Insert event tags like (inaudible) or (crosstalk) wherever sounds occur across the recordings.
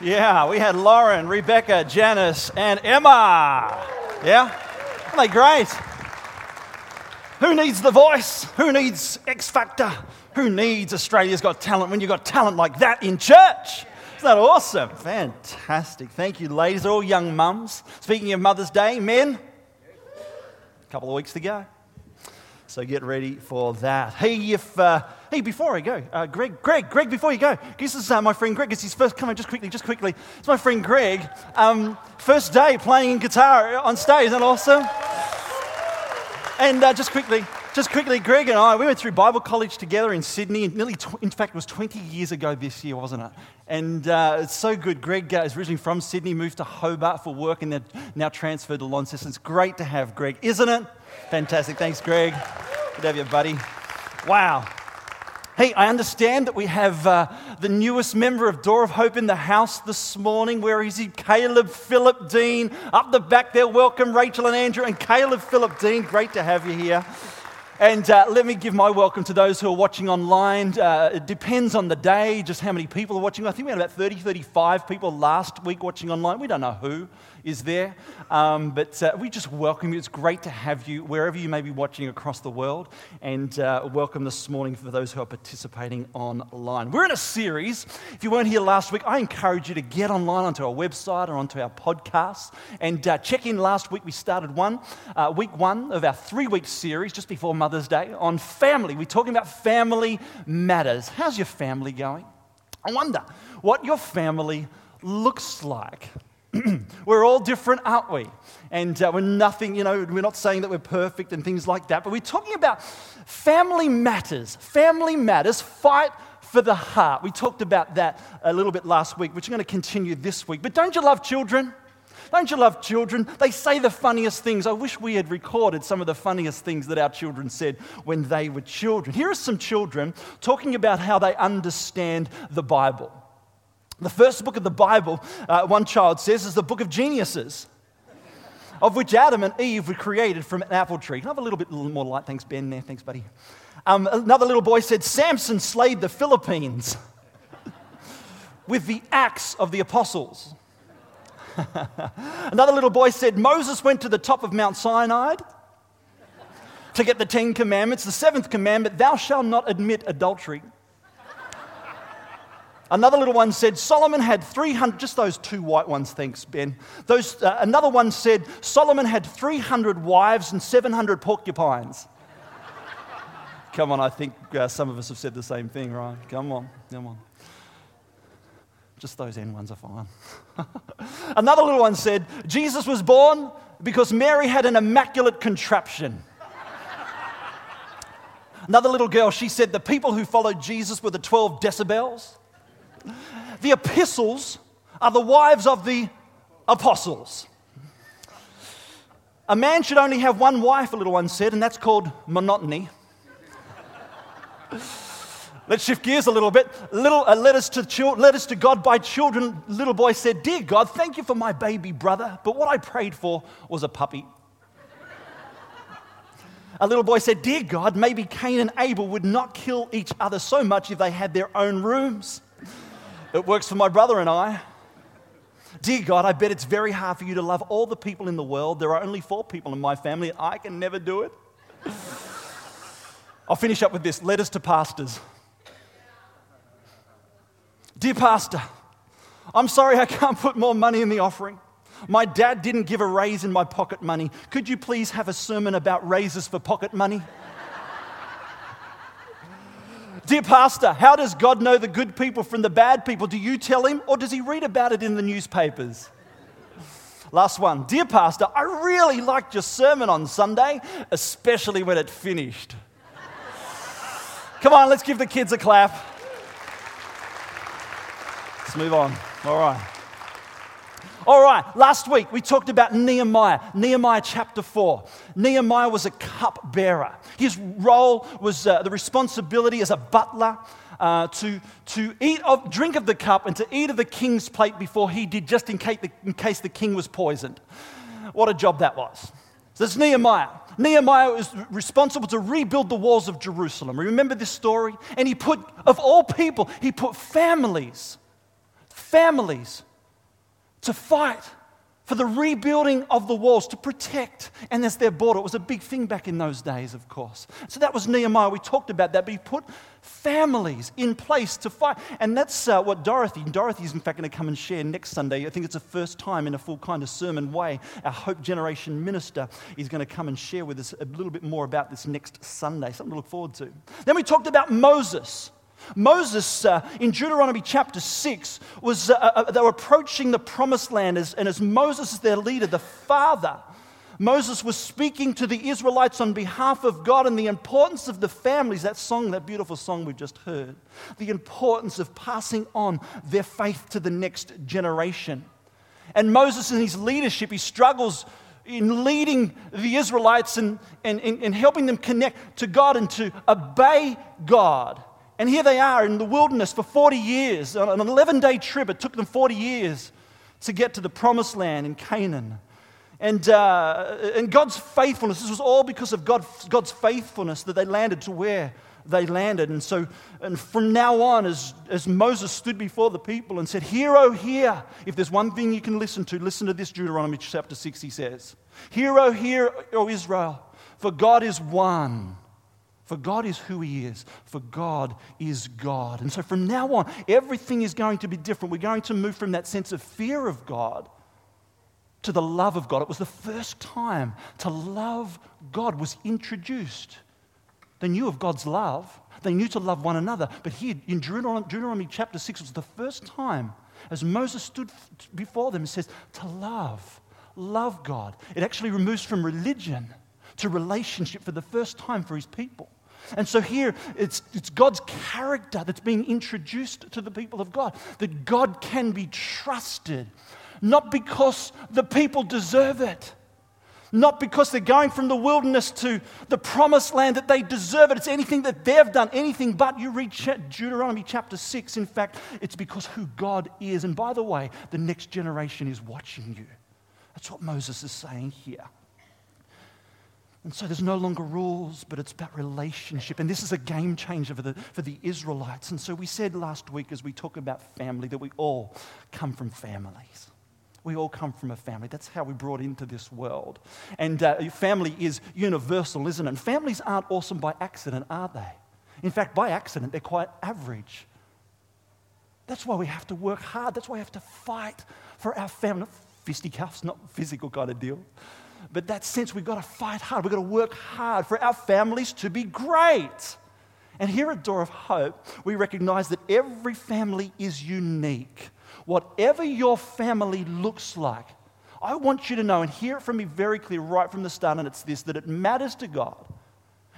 Yeah, we had Lauren, Rebecca, Janice, and Emma. Yeah? Aren't they great? Who needs the voice? Who needs X Factor? Who needs Australia's Got Talent when you've got talent like that in church? Isn't that awesome? Fantastic. Thank you, ladies. All young mums. Speaking of Mother's Day, men, a couple of weeks to go. So get ready for that. Hey, if uh, hey, before I go, uh, Greg, Greg, Greg, before you go, this is uh, my friend Greg. It's his first. Come on, just quickly, just quickly. It's my friend Greg. Um, first day playing guitar on stage. Isn't that awesome? And uh, just quickly, just quickly, Greg and I, we went through Bible college together in Sydney. Nearly, tw- in fact, it was 20 years ago this year, wasn't it? And uh, it's so good. Greg uh, is originally from Sydney, moved to Hobart for work, and then now transferred to Launceston. It's great to have Greg, isn't it? Fantastic. Thanks, Greg. Good to have you, buddy. Wow. Hey, I understand that we have uh, the newest member of Door of Hope in the house this morning. Where is he? Caleb Philip Dean. Up the back there, welcome Rachel and Andrew and Caleb Philip Dean. Great to have you here. And uh, let me give my welcome to those who are watching online. Uh, it depends on the day, just how many people are watching. I think we had about 30, 35 people last week watching online. We don't know who is there, um, but uh, we just welcome you. It's great to have you wherever you may be watching across the world. And uh, welcome this morning for those who are participating online. We're in a series. If you weren't here last week, I encourage you to get online onto our website or onto our podcast and uh, check in. Last week we started one, uh, week one of our three week series just before Mother's Day on family. We're talking about family matters. How's your family going? I wonder what your family looks like. (clears throat) we're all different, aren't we? And uh, we're nothing, you know, we're not saying that we're perfect and things like that, but we're talking about family matters. Family matters. Fight for the heart. We talked about that a little bit last week, which I'm going to continue this week. But don't you love children? Don't you love children? They say the funniest things. I wish we had recorded some of the funniest things that our children said when they were children. Here are some children talking about how they understand the Bible. The first book of the Bible, uh, one child says, is the book of geniuses, of which Adam and Eve were created from an apple tree. Can I have a little bit more light? Thanks, Ben. There. Thanks, buddy. Um, another little boy said, Samson slayed the Philippines (laughs) with the axe of the apostles. (laughs) another little boy said, Moses went to the top of Mount Sinai to get the Ten Commandments. The seventh commandment, thou shalt not admit adultery. Another little one said Solomon had 300, just those two white ones, thanks, Ben. Those, uh, another one said Solomon had 300 wives and 700 porcupines. (laughs) come on, I think uh, some of us have said the same thing, right? Come on, come on. Just those N ones are fine. (laughs) Another little one said Jesus was born because Mary had an immaculate contraption. (laughs) Another little girl, she said the people who followed Jesus were the 12 decibels. The epistles are the wives of the apostles. A man should only have one wife, a little one said, and that's called monotony. Let's shift gears a little bit. Little, uh, letters, to children, letters to God by children. Little boy said, Dear God, thank you for my baby brother, but what I prayed for was a puppy. a little boy said, Dear God, maybe Cain and Abel would not kill each other so much if they had their own rooms. It works for my brother and I. Dear God, I bet it's very hard for you to love all the people in the world. There are only four people in my family, I can never do it. I'll finish up with this letters to pastors. Dear Pastor, I'm sorry I can't put more money in the offering. My dad didn't give a raise in my pocket money. Could you please have a sermon about raises for pocket money? Dear Pastor, how does God know the good people from the bad people? Do you tell him, or does he read about it in the newspapers? Last one. Dear Pastor, I really liked your sermon on Sunday, especially when it finished. Come on, let's give the kids a clap. Let's move on. All right. All right, last week we talked about Nehemiah, Nehemiah chapter 4. Nehemiah was a cup bearer. His role was uh, the responsibility as a butler uh, to, to eat of, drink of the cup and to eat of the king's plate before he did, just in case the, in case the king was poisoned. What a job that was. So Nehemiah. Nehemiah was responsible to rebuild the walls of Jerusalem. Remember this story? And he put, of all people, he put families, families to fight for the rebuilding of the walls, to protect, and as their border. It was a big thing back in those days, of course. So that was Nehemiah. We talked about that, but he put families in place to fight. And that's uh, what Dorothy, Dorothy is in fact going to come and share next Sunday. I think it's the first time in a full kind of sermon way. Our Hope Generation minister is going to come and share with us a little bit more about this next Sunday, something to look forward to. Then we talked about Moses. Moses, uh, in Deuteronomy chapter 6, was, uh, uh, they were approaching the promised land, as, and as Moses is their leader, the father, Moses was speaking to the Israelites on behalf of God and the importance of the families, that song, that beautiful song we've just heard, the importance of passing on their faith to the next generation. And Moses, in his leadership, he struggles in leading the Israelites and, and, and, and helping them connect to God and to obey God. And here they are in the wilderness for 40 years. On an 11 day trip, it took them 40 years to get to the promised land in Canaan. And, uh, and God's faithfulness, this was all because of God, God's faithfulness that they landed to where they landed. And so, and from now on, as, as Moses stood before the people and said, Hear, O hear, if there's one thing you can listen to, listen to this Deuteronomy chapter 6, he says, Hear, O hear, O Israel, for God is one. For God is who He is. For God is God. And so from now on, everything is going to be different. We're going to move from that sense of fear of God to the love of God. It was the first time to love God was introduced. They knew of God's love, they knew to love one another. But here in Deuteronomy, chapter 6 it was the first time as Moses stood before them and says, to love, love God. It actually removes from religion to relationship for the first time for his people. And so here, it's, it's God's character that's being introduced to the people of God, that God can be trusted, not because the people deserve it. Not because they're going from the wilderness to the promised land that they deserve it. It's anything that they've done, anything but. You read Deuteronomy chapter 6. In fact, it's because who God is. And by the way, the next generation is watching you. That's what Moses is saying here. And so there's no longer rules, but it's about relationship. And this is a game changer for the, for the Israelites. And so we said last week, as we talk about family, that we all come from families. We all come from a family. That's how we brought into this world. And uh, family is universal, isn't it? And families aren't awesome by accident, are they? In fact, by accident, they're quite average. That's why we have to work hard. That's why we have to fight for our family. Fisticuffs, not physical kind of deal. But that sense we've got to fight hard, we've got to work hard for our families to be great. And here at Door of Hope, we recognize that every family is unique. Whatever your family looks like, I want you to know and hear it from me very clear right from the start, and it's this that it matters to God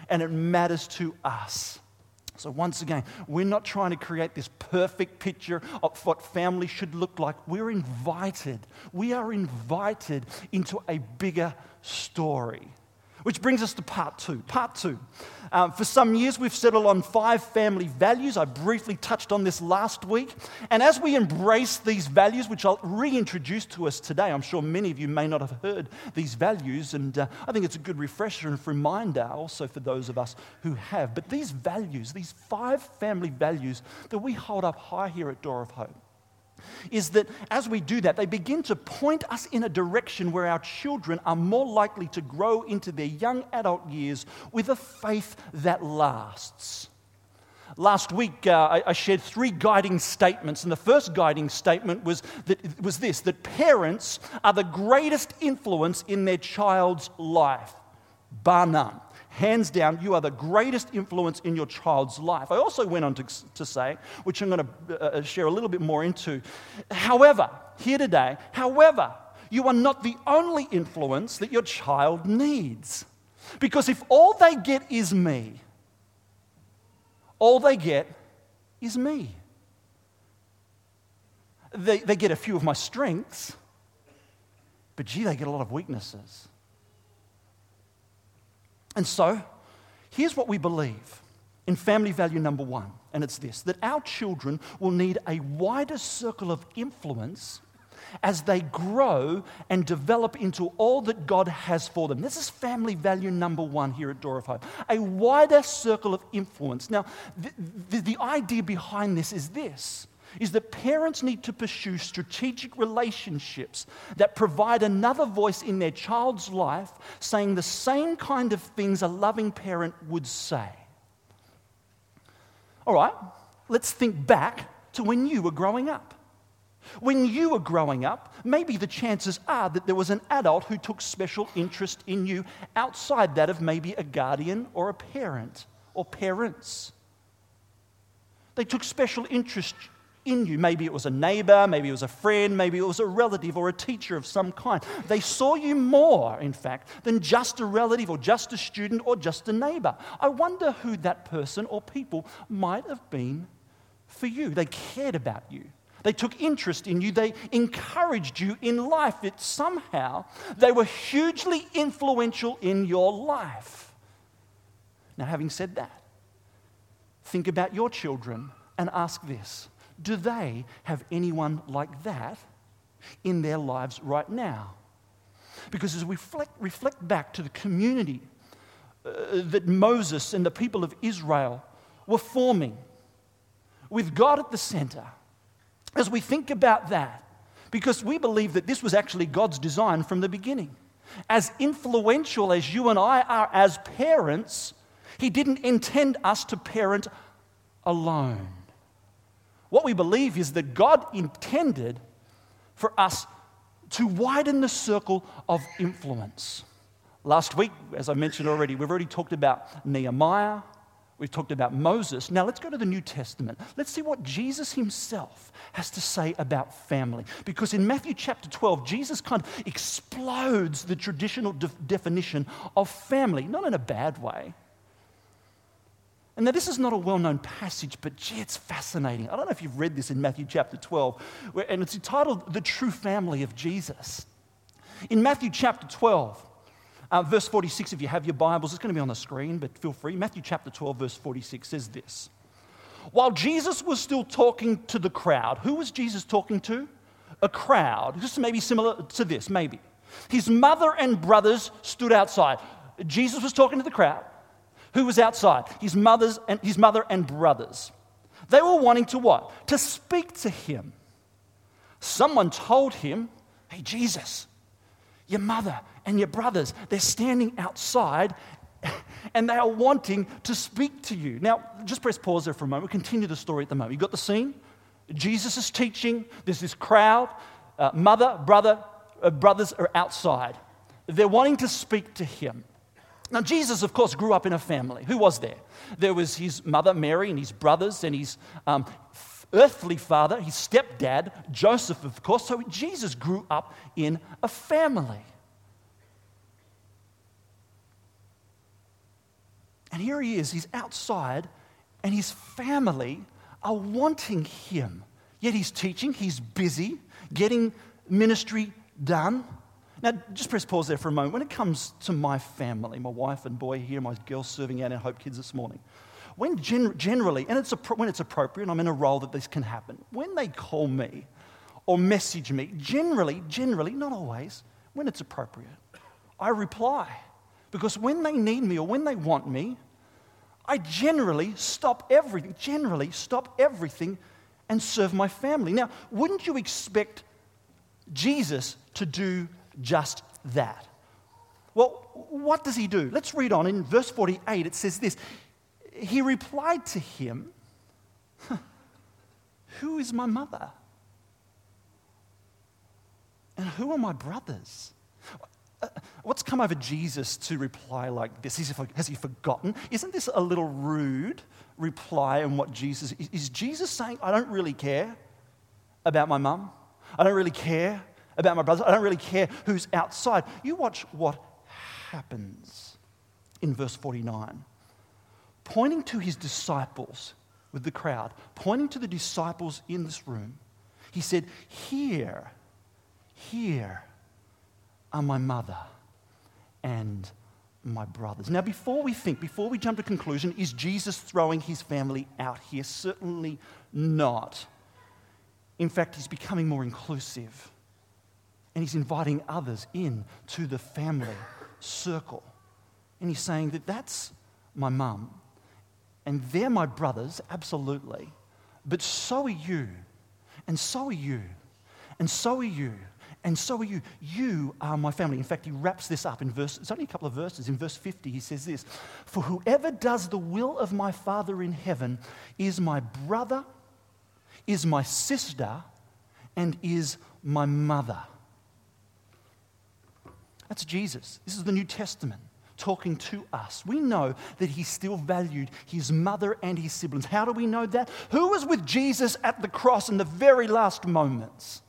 and it matters to us. So, once again, we're not trying to create this perfect picture of what family should look like. We're invited. We are invited into a bigger story. Which brings us to part two. Part two. Um, for some years, we've settled on five family values. I briefly touched on this last week. And as we embrace these values, which I'll reintroduce to us today, I'm sure many of you may not have heard these values. And uh, I think it's a good refresher and reminder also for those of us who have. But these values, these five family values that we hold up high here at Door of Hope, is that as we do that, they begin to point us in a direction where our children are more likely to grow into their young adult years with a faith that lasts. Last week, uh, I, I, shared three guiding statements, and the first guiding statement was, that, was this that parents are the greatest influence in their child's life, bar none hands down, you are the greatest influence in your child's life. I also went on to, to say, which I'm going to uh, uh, share a little bit more into, however, here today, however, you are not the only influence that your child needs. Because if all they get is me, all they get is me. They, they get a few of my strengths, but gee, they get a lot of weaknesses. And so, here's what we believe in family value number one, and it's this that our children will need a wider circle of influence as they grow and develop into all that God has for them. This is family value number one here at Door of Hope a wider circle of influence. Now, the, the, the idea behind this is this is that parents need to pursue strategic relationships that provide another voice in their child's life saying the same kind of things a loving parent would say. All right, let's think back to when you were growing up. When you were growing up, maybe the chances are that there was an adult who took special interest in you outside that of maybe a guardian or a parent or parents. They took special interest in you. Maybe it was a neighbor, maybe it was a friend, maybe it was a relative or a teacher of some kind. They saw you more, in fact, than just a relative or just a student or just a neighbor. I wonder who that person or people might have been for you. They cared about you. They took interest in you. They encouraged you in life. It somehow, they were hugely influential in your life. Now, having said that, think about your children and ask this Do they have anyone like that in their lives right now? Because as we reflect, reflect back to the community uh, that Moses and the people of Israel were forming, with God at the center, as we think about that, because we believe that this was actually God's design from the beginning. As influential as you and I are as parents, He didn't intend us to parent alone. What we believe is that God intended for us to widen the circle of influence. Last week, as I mentioned already, we've already talked about Nehemiah, We've talked about Moses. Now let's go to the New Testament. Let's see what Jesus himself has to say about family. Because in Matthew chapter 12, Jesus kind of explodes the traditional de- definition of family, not in a bad way. And now, this is not a well known passage, but gee, it's fascinating. I don't know if you've read this in Matthew chapter 12, where, and it's entitled The True Family of Jesus. In Matthew chapter 12, uh, verse 46, if you have your Bibles, it's going to be on the screen, but feel free. Matthew chapter 12, verse 46 says this While Jesus was still talking to the crowd, who was Jesus talking to? A crowd, just maybe similar to this, maybe. His mother and brothers stood outside. Jesus was talking to the crowd. Who was outside? His, mother's and, his mother and brothers. They were wanting to what? To speak to him. Someone told him, Hey, Jesus, your mother and your brothers. They're standing outside (laughs) and they are wanting to speak to you. Now, just press pause there for a moment. We'll continue the story at the moment. You got the scene? Jesus is teaching. There's this crowd. Uh, mother, brother, uh, brothers are outside. They're wanting to speak to him. Now, Jesus, of course, grew up in a family. Who was there? There was his mother, Mary, and his brothers, and his um, earthly father, his stepdad, Joseph, of course. So Jesus grew up in a family. And here he is, he's outside, and his family are wanting him. Yet he's teaching, he's busy getting ministry done. Now, just press pause there for a moment. When it comes to my family, my wife and boy here, my girls serving out in Hope Kids this morning, when gen- generally, and it's when it's appropriate, I'm in a role that this can happen, when they call me or message me, generally, generally, not always, when it's appropriate, I reply. Because when they need me or when they want me, I generally stop everything, generally stop everything and serve my family. Now, wouldn't you expect Jesus to do just that? Well, what does he do? Let's read on. In verse 48, it says this He replied to him, Who is my mother? And who are my brothers? Uh, what's come over Jesus to reply like this? Has he forgotten? Isn't this a little rude reply and what Jesus is? Is Jesus saying, I don't really care about my mum? I don't really care about my brothers. I don't really care who's outside. You watch what happens in verse 49. Pointing to his disciples with the crowd, pointing to the disciples in this room, he said, Here, here are my mother and my brothers. Now, before we think, before we jump to conclusion, is Jesus throwing his family out here? Certainly not. In fact, he's becoming more inclusive and he's inviting others in to the family circle. And he's saying that that's my mum and they're my brothers, absolutely, but so are you. And so are you. And so are you. And so are you. You are my family. In fact, he wraps this up in verse, it's only a couple of verses. In verse 50, he says this For whoever does the will of my Father in heaven is my brother, is my sister, and is my mother. That's Jesus. This is the New Testament talking to us. We know that he still valued his mother and his siblings. How do we know that? Who was with Jesus at the cross in the very last moments?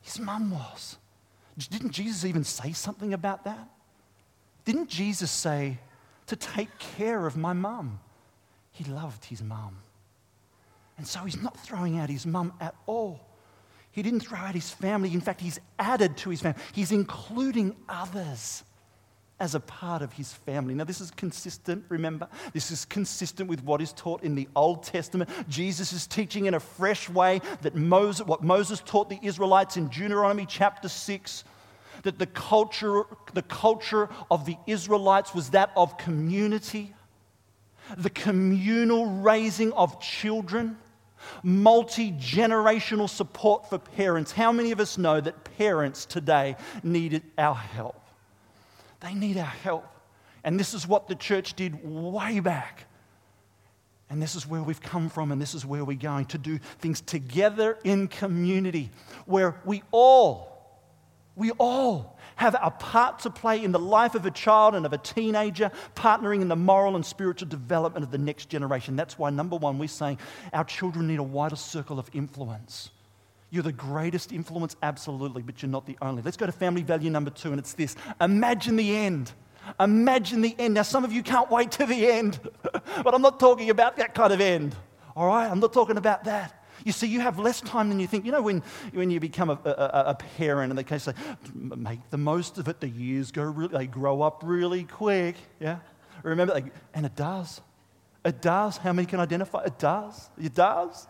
His mum was. Didn't Jesus even say something about that? Didn't Jesus say to take care of my mum? He loved his mum. And so he's not throwing out his mum at all. He didn't throw out his family. In fact, he's added to his family. He's including others as a part of his family. Now, this is consistent, remember? This is consistent with what is taught in the Old Testament. Jesus is teaching in a fresh way that Moses, what Moses taught the Israelites in Deuteronomy chapter 6 that the culture, the culture of the Israelites was that of community, the communal raising of children, multi generational support for parents. How many of us know that parents today need our help? They need our help. And this is what the church did way back. And this is where we've come from, and this is where we're going to do things together in community, where we all, we all have a part to play in the life of a child and of a teenager, partnering in the moral and spiritual development of the next generation. That's why, number one, we're saying our children need a wider circle of influence. You're the greatest influence, absolutely, but you're not the only. Let's go to family value number two, and it's this imagine the end. Imagine the end. Now, some of you can't wait to the end, (laughs) but I'm not talking about that kind of end. All right? I'm not talking about that. You see, you have less time than you think. You know, when, when you become a, a, a parent and they can say, make the most of it, the years go really, they grow up really quick. Yeah? Remember, like, and it does. It does. How many can identify? It does. It does.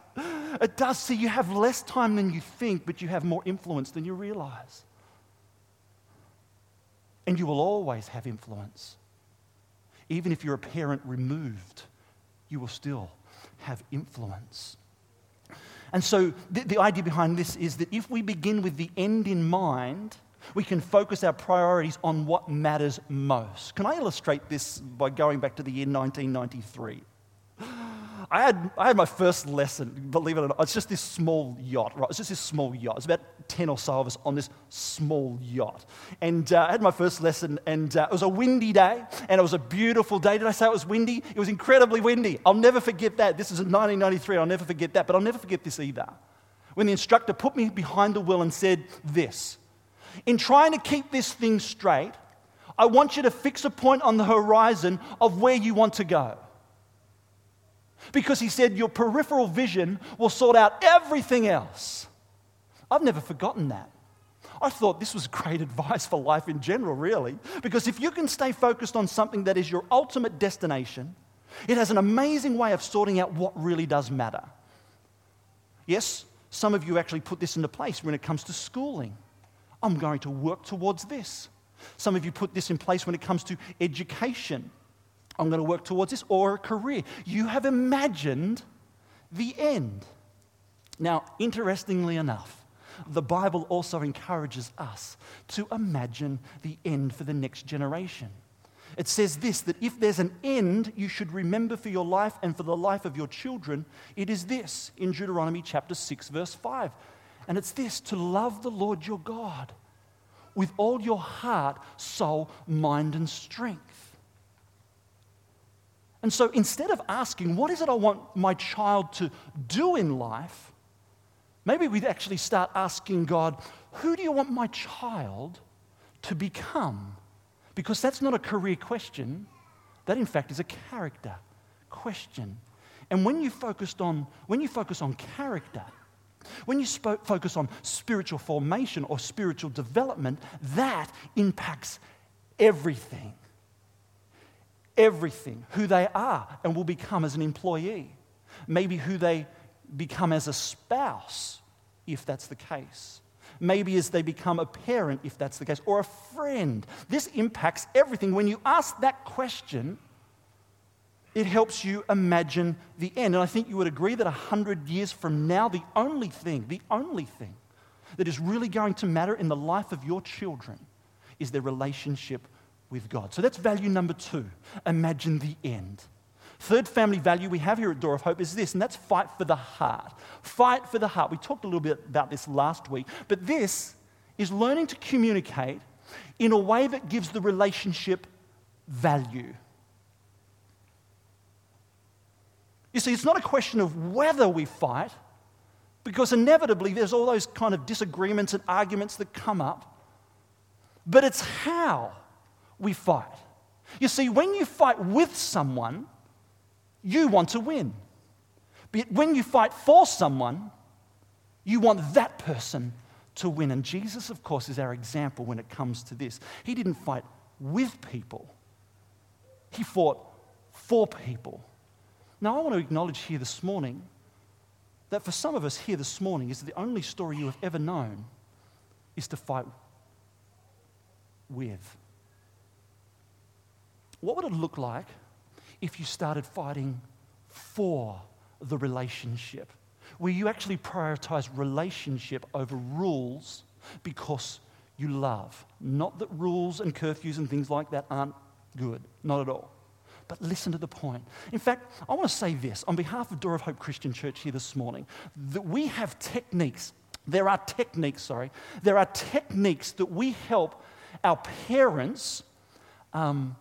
It does. See, you have less time than you think, but you have more influence than you realize. And you will always have influence. Even if you're a parent removed, you will still have influence. And so, the, the idea behind this is that if we begin with the end in mind, we can focus our priorities on what matters most. Can I illustrate this by going back to the year 1993? I had, I had my first lesson, believe it or not. It's just this small yacht, right? It's just this small yacht. It's about 10 or so of us on this small yacht. And uh, I had my first lesson, and uh, it was a windy day, and it was a beautiful day. Did I say it was windy? It was incredibly windy. I'll never forget that. This is in 1993. I'll never forget that, but I'll never forget this either. When the instructor put me behind the wheel and said this In trying to keep this thing straight, I want you to fix a point on the horizon of where you want to go. Because he said your peripheral vision will sort out everything else. I've never forgotten that. I thought this was (laughs) great advice for life in general, really. Because if you can stay focused on something that is your ultimate destination, it has an amazing way of sorting out what really does matter. Yes, some of you actually put this into place when it comes to schooling. I'm going to work towards this. Some of you put this in place when it comes to education. I'm going to work towards this, or a career. You have imagined the end. Now, interestingly enough, the Bible also encourages us to imagine the end for the next generation. It says this that if there's an end you should remember for your life and for the life of your children, it is this in Deuteronomy chapter 6, verse 5. And it's this to love the Lord your God with all your heart, soul, mind, and strength. And so instead of asking, what is it I want my child to do in life? Maybe we'd actually start asking God, who do you want my child to become? Because that's not a career question. That, in fact, is a character question. And when you focused on, when you focus on character, when you spoke, focus on spiritual formation or spiritual development, that impacts everything everything, who they are and will become as an employee, maybe who they become as a spouse, if that's the case. Maybe as they become a parent, if that's the case, or a friend. This impacts everything. When you ask that question, it helps you imagine the end. And I think you would agree that 100 years from now, the only thing, the only thing that is really going to matter in the life of your children is their relationship with God. So that's value number two imagine the end. Third family value we have here at Door of Hope is this, and that's fight for the heart. Fight for the heart. We talked a little bit about this last week, but this is learning to communicate in a way that gives the relationship value. You see, it's not a question of whether we fight, because inevitably there's all those kind of disagreements and arguments that come up, but it's how we fight. You see, when you fight with someone, you want to win. But when you fight for someone, you want that person to win. And Jesus, of course, is our example when it comes to this. He didn't fight with people, he fought for people. Now, I want to acknowledge here this morning that for some of us here this morning is the only story you have ever known is to fight with. What would it look like if you started fighting for the relationship? Where you actually prioritize relationship over rules because you love. Not that rules and curfews and things like that aren't good, not at all. But listen to the point. In fact, I want to say this on behalf of Door of Hope Christian Church here this morning that we have techniques. There are techniques, sorry. There are techniques that we help our parents um,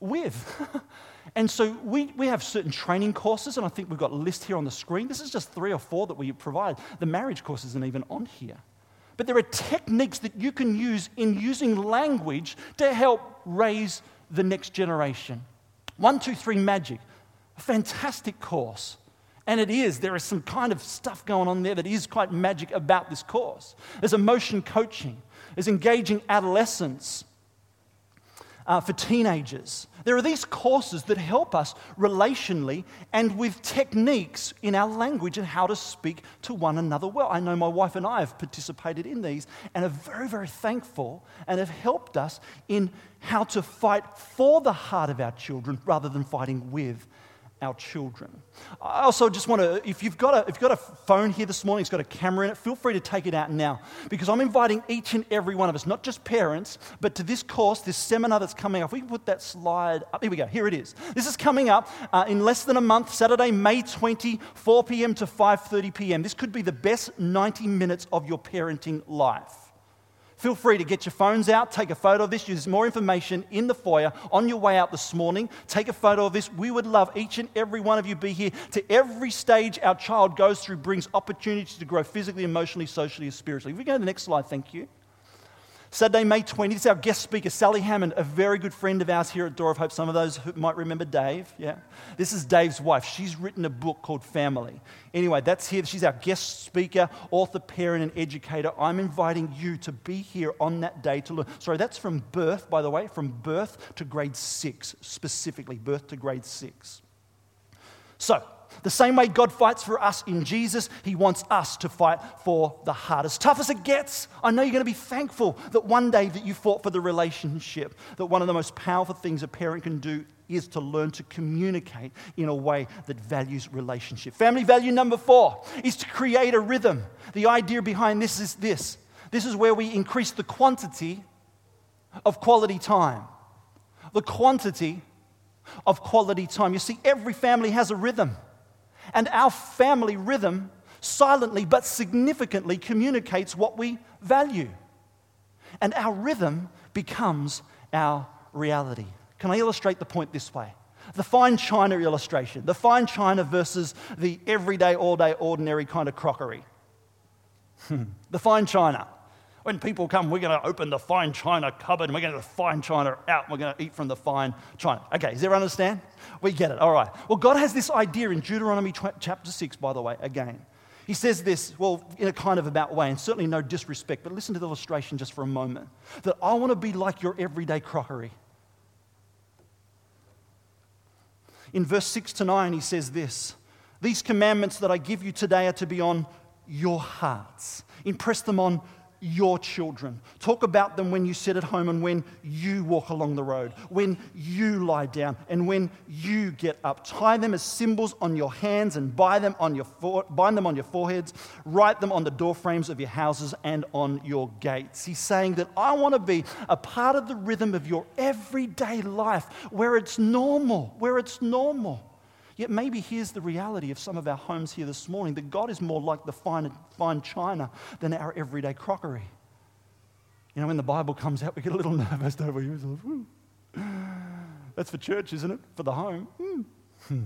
with. (laughs) and so we, we have certain training courses, and I think we've got a list here on the screen. This is just three or four that we provide. The marriage course isn't even on here. But there are techniques that you can use in using language to help raise the next generation. One, two, three magic. A fantastic course. And it is, there is some kind of stuff going on there that is quite magic about this course. There's emotion coaching, there's engaging adolescents uh, for teenagers. There are these courses that help us relationally and with techniques in our language and how to speak to one another well. I know my wife and I have participated in these and are very, very thankful and have helped us in how to fight for the heart of our children rather than fighting with our children. I also just want to, if you've, got a, if you've got a phone here this morning, it's got a camera in it, feel free to take it out now because I'm inviting each and every one of us, not just parents, but to this course, this seminar that's coming up. If we can put that slide up, here we go, here it is. This is coming up uh, in less than a month, Saturday, May 20, 4 p.m. to 5.30 p.m. This could be the best 90 minutes of your parenting life. Feel free to get your phones out, take a photo of this. There's more information in the foyer on your way out this morning. Take a photo of this. We would love each and every one of you be here. To every stage our child goes through brings opportunities to grow physically, emotionally, socially, and spiritually. If we go to the next slide, thank you. Saturday, May 20th, this is our guest speaker, Sally Hammond, a very good friend of ours here at Door of Hope. Some of those who might remember Dave, yeah? This is Dave's wife. She's written a book called Family. Anyway, that's here. She's our guest speaker, author, parent, and educator. I'm inviting you to be here on that day to learn. Sorry, that's from birth, by the way, from birth to grade six, specifically, birth to grade six. So, the same way God fights for us in Jesus, He wants us to fight for the heart. As tough as it gets, I know you're going to be thankful that one day that you fought for the relationship. That one of the most powerful things a parent can do is to learn to communicate in a way that values relationship. Family value number four is to create a rhythm. The idea behind this is this this is where we increase the quantity of quality time. The quantity of quality time. You see, every family has a rhythm. And our family rhythm silently but significantly communicates what we value. And our rhythm becomes our reality. Can I illustrate the point this way? The fine china illustration, the fine china versus the everyday, all day, ordinary kind of crockery. (laughs) the fine china. When people come, we're going to open the fine china cupboard and we're going to get the fine china out and we're going to eat from the fine china. Okay, does everyone understand? We get it. All right. Well, God has this idea in Deuteronomy chapter 6, by the way, again. He says this, well, in a kind of about way, and certainly no disrespect, but listen to the illustration just for a moment. That I want to be like your everyday crockery. In verse 6 to 9, he says this These commandments that I give you today are to be on your hearts. Impress them on your children. Talk about them when you sit at home and when you walk along the road, when you lie down, and when you get up. Tie them as symbols on your hands and bind them on your, bind them on your foreheads. Write them on the doorframes of your houses and on your gates. He's saying that I want to be a part of the rhythm of your everyday life where it's normal, where it's normal. Yet maybe here's the reality of some of our homes here this morning that God is more like the fine, fine china than our everyday crockery. You know, when the Bible comes out, we get a little (laughs) nervous, don't we? That's for church, isn't it? For the home. Hmm.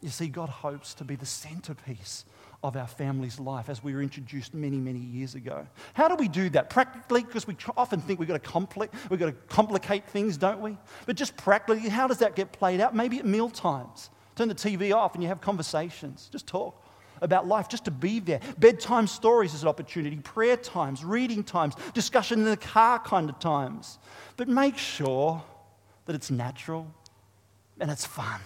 You see, God hopes to be the centerpiece of our family's life as we were introduced many, many years ago. How do we do that? Practically, because we often think we've got, to compli- we've got to complicate things, don't we? But just practically, how does that get played out? Maybe at meal times. Turn the TV off and you have conversations. Just talk about life, just to be there. Bedtime stories is an opportunity, prayer times, reading times, discussion in the car kind of times. But make sure that it's natural and it's fun.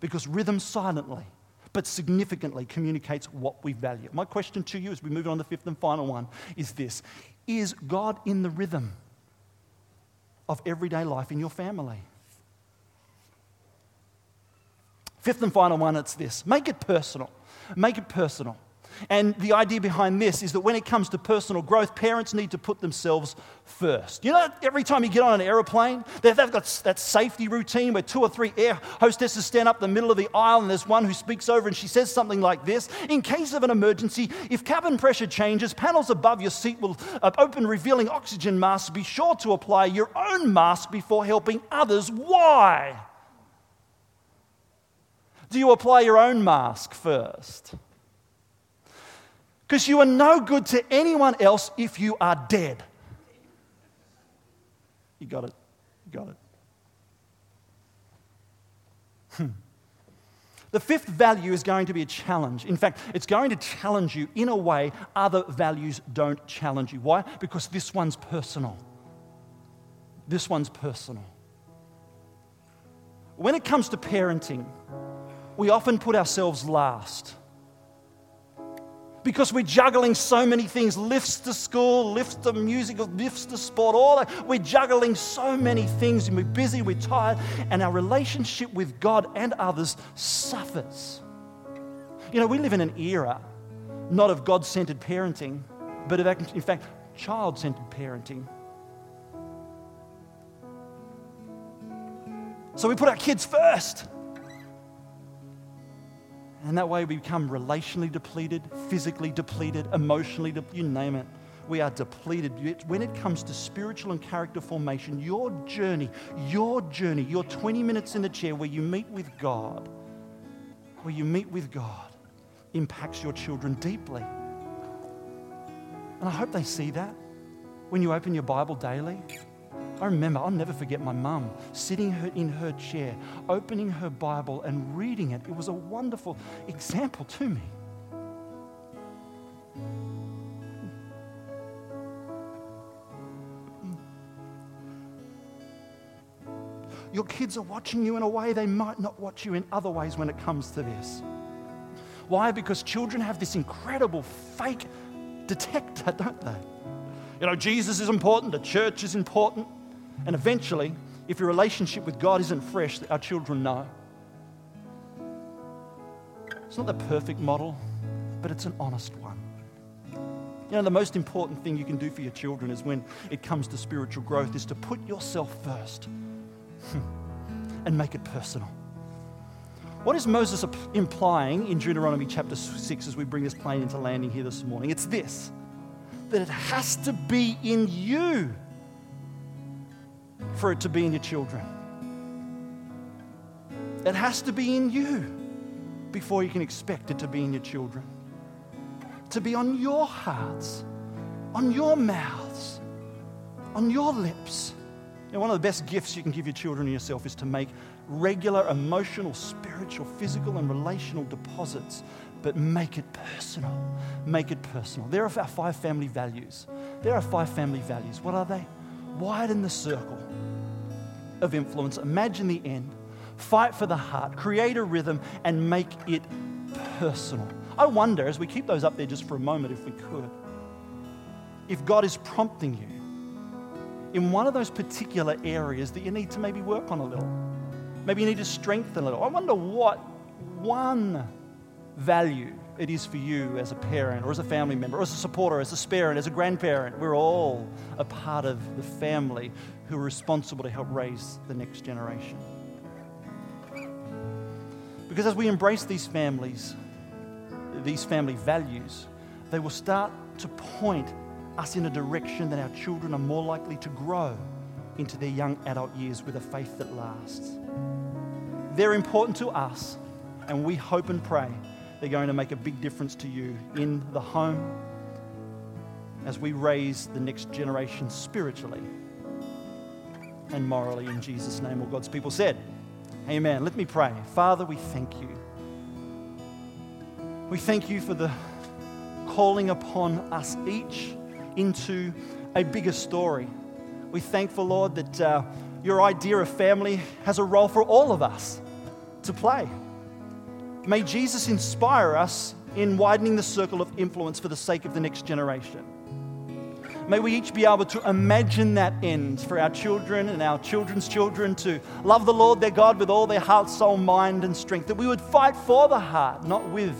Because rhythm silently but significantly communicates what we value. My question to you as we move on to the fifth and final one is this Is God in the rhythm of everyday life in your family? Fifth and final one, it's this make it personal. Make it personal. And the idea behind this is that when it comes to personal growth, parents need to put themselves first. You know, every time you get on an aeroplane, they've got that safety routine where two or three air hostesses stand up the middle of the aisle and there's one who speaks over and she says something like this In case of an emergency, if cabin pressure changes, panels above your seat will uh, open, revealing oxygen masks. Be sure to apply your own mask before helping others. Why? Do you apply your own mask first? Because you are no good to anyone else if you are dead. You got it. You got it. Hmm. The fifth value is going to be a challenge. In fact, it's going to challenge you in a way other values don't challenge you. Why? Because this one's personal. This one's personal. When it comes to parenting, we often put ourselves last because we're juggling so many things lifts to school, lifts to music, lifts to sport, all that. We're juggling so many things and we're busy, we're tired, and our relationship with God and others suffers. You know, we live in an era not of God centered parenting, but of, in fact, child centered parenting. So we put our kids first. And that way we become relationally depleted, physically depleted, emotionally depleted, you name it. We are depleted. When it comes to spiritual and character formation, your journey, your journey, your 20 minutes in the chair where you meet with God, where you meet with God, impacts your children deeply. And I hope they see that when you open your Bible daily. I remember, I'll never forget my mum sitting in her chair, opening her Bible and reading it. It was a wonderful example to me. Your kids are watching you in a way they might not watch you in other ways when it comes to this. Why? Because children have this incredible fake detector, don't they? You know, Jesus is important, the church is important. And eventually, if your relationship with God isn't fresh, our children know. It's not the perfect model, but it's an honest one. You know, the most important thing you can do for your children is when it comes to spiritual growth is to put yourself first (laughs) and make it personal. What is Moses implying in Deuteronomy chapter 6 as we bring this plane into landing here this morning? It's this that it has to be in you for it to be in your children. It has to be in you before you can expect it to be in your children. To be on your hearts, on your mouths, on your lips. You know, one of the best gifts you can give your children and yourself is to make regular emotional, spiritual, physical, and relational deposits, but make it personal. Make it personal. There are our five family values. There are five family values. What are they? Widen the circle of influence. Imagine the end. Fight for the heart. Create a rhythm and make it personal. I wonder, as we keep those up there just for a moment, if we could, if God is prompting you in one of those particular areas that you need to maybe work on a little. Maybe you need to strengthen a little. I wonder what one value it is for you as a parent or as a family member, or as a supporter, as a parent, as a grandparent. We're all a part of the family who are responsible to help raise the next generation. Because as we embrace these families, these family values, they will start to point us in a direction that our children are more likely to grow into their young adult years with a faith that lasts. They're important to us, and we hope and pray they're going to make a big difference to you in the home as we raise the next generation spiritually and morally in Jesus' name. All God's people said, Amen. Let me pray. Father, we thank you. We thank you for the calling upon us each into a bigger story. We thank thankful, Lord, that uh, your idea of family has a role for all of us to play. May Jesus inspire us in widening the circle of influence for the sake of the next generation. May we each be able to imagine that end for our children and our children's children to love the Lord their God with all their heart, soul, mind, and strength. That we would fight for the heart, not with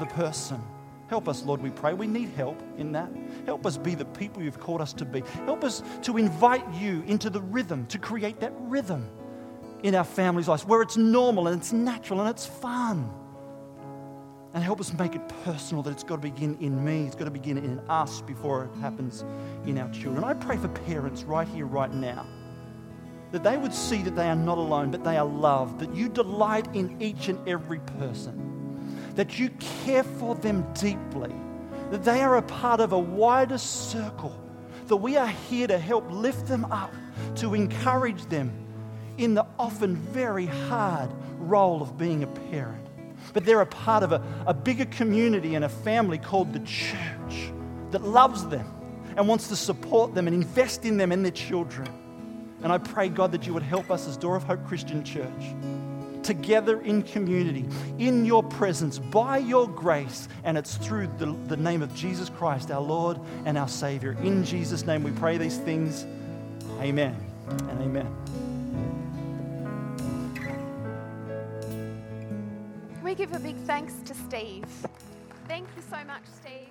the person. Help us, Lord, we pray. We need help in that. Help us be the people you've called us to be. Help us to invite you into the rhythm, to create that rhythm in our families' lives where it's normal and it's natural and it's fun. And help us make it personal that it's got to begin in me, it's got to begin in us before it happens in our children. I pray for parents right here, right now, that they would see that they are not alone, but they are loved, that you delight in each and every person, that you care for them deeply, that they are a part of a wider circle, that we are here to help lift them up, to encourage them in the often very hard role of being a parent. But they're a part of a, a bigger community and a family called the church that loves them and wants to support them and invest in them and their children. And I pray, God, that you would help us as Door of Hope Christian Church together in community, in your presence, by your grace. And it's through the, the name of Jesus Christ, our Lord and our Savior. In Jesus' name we pray these things. Amen and amen. Give a big thanks to Steve. Thank you so much, Steve.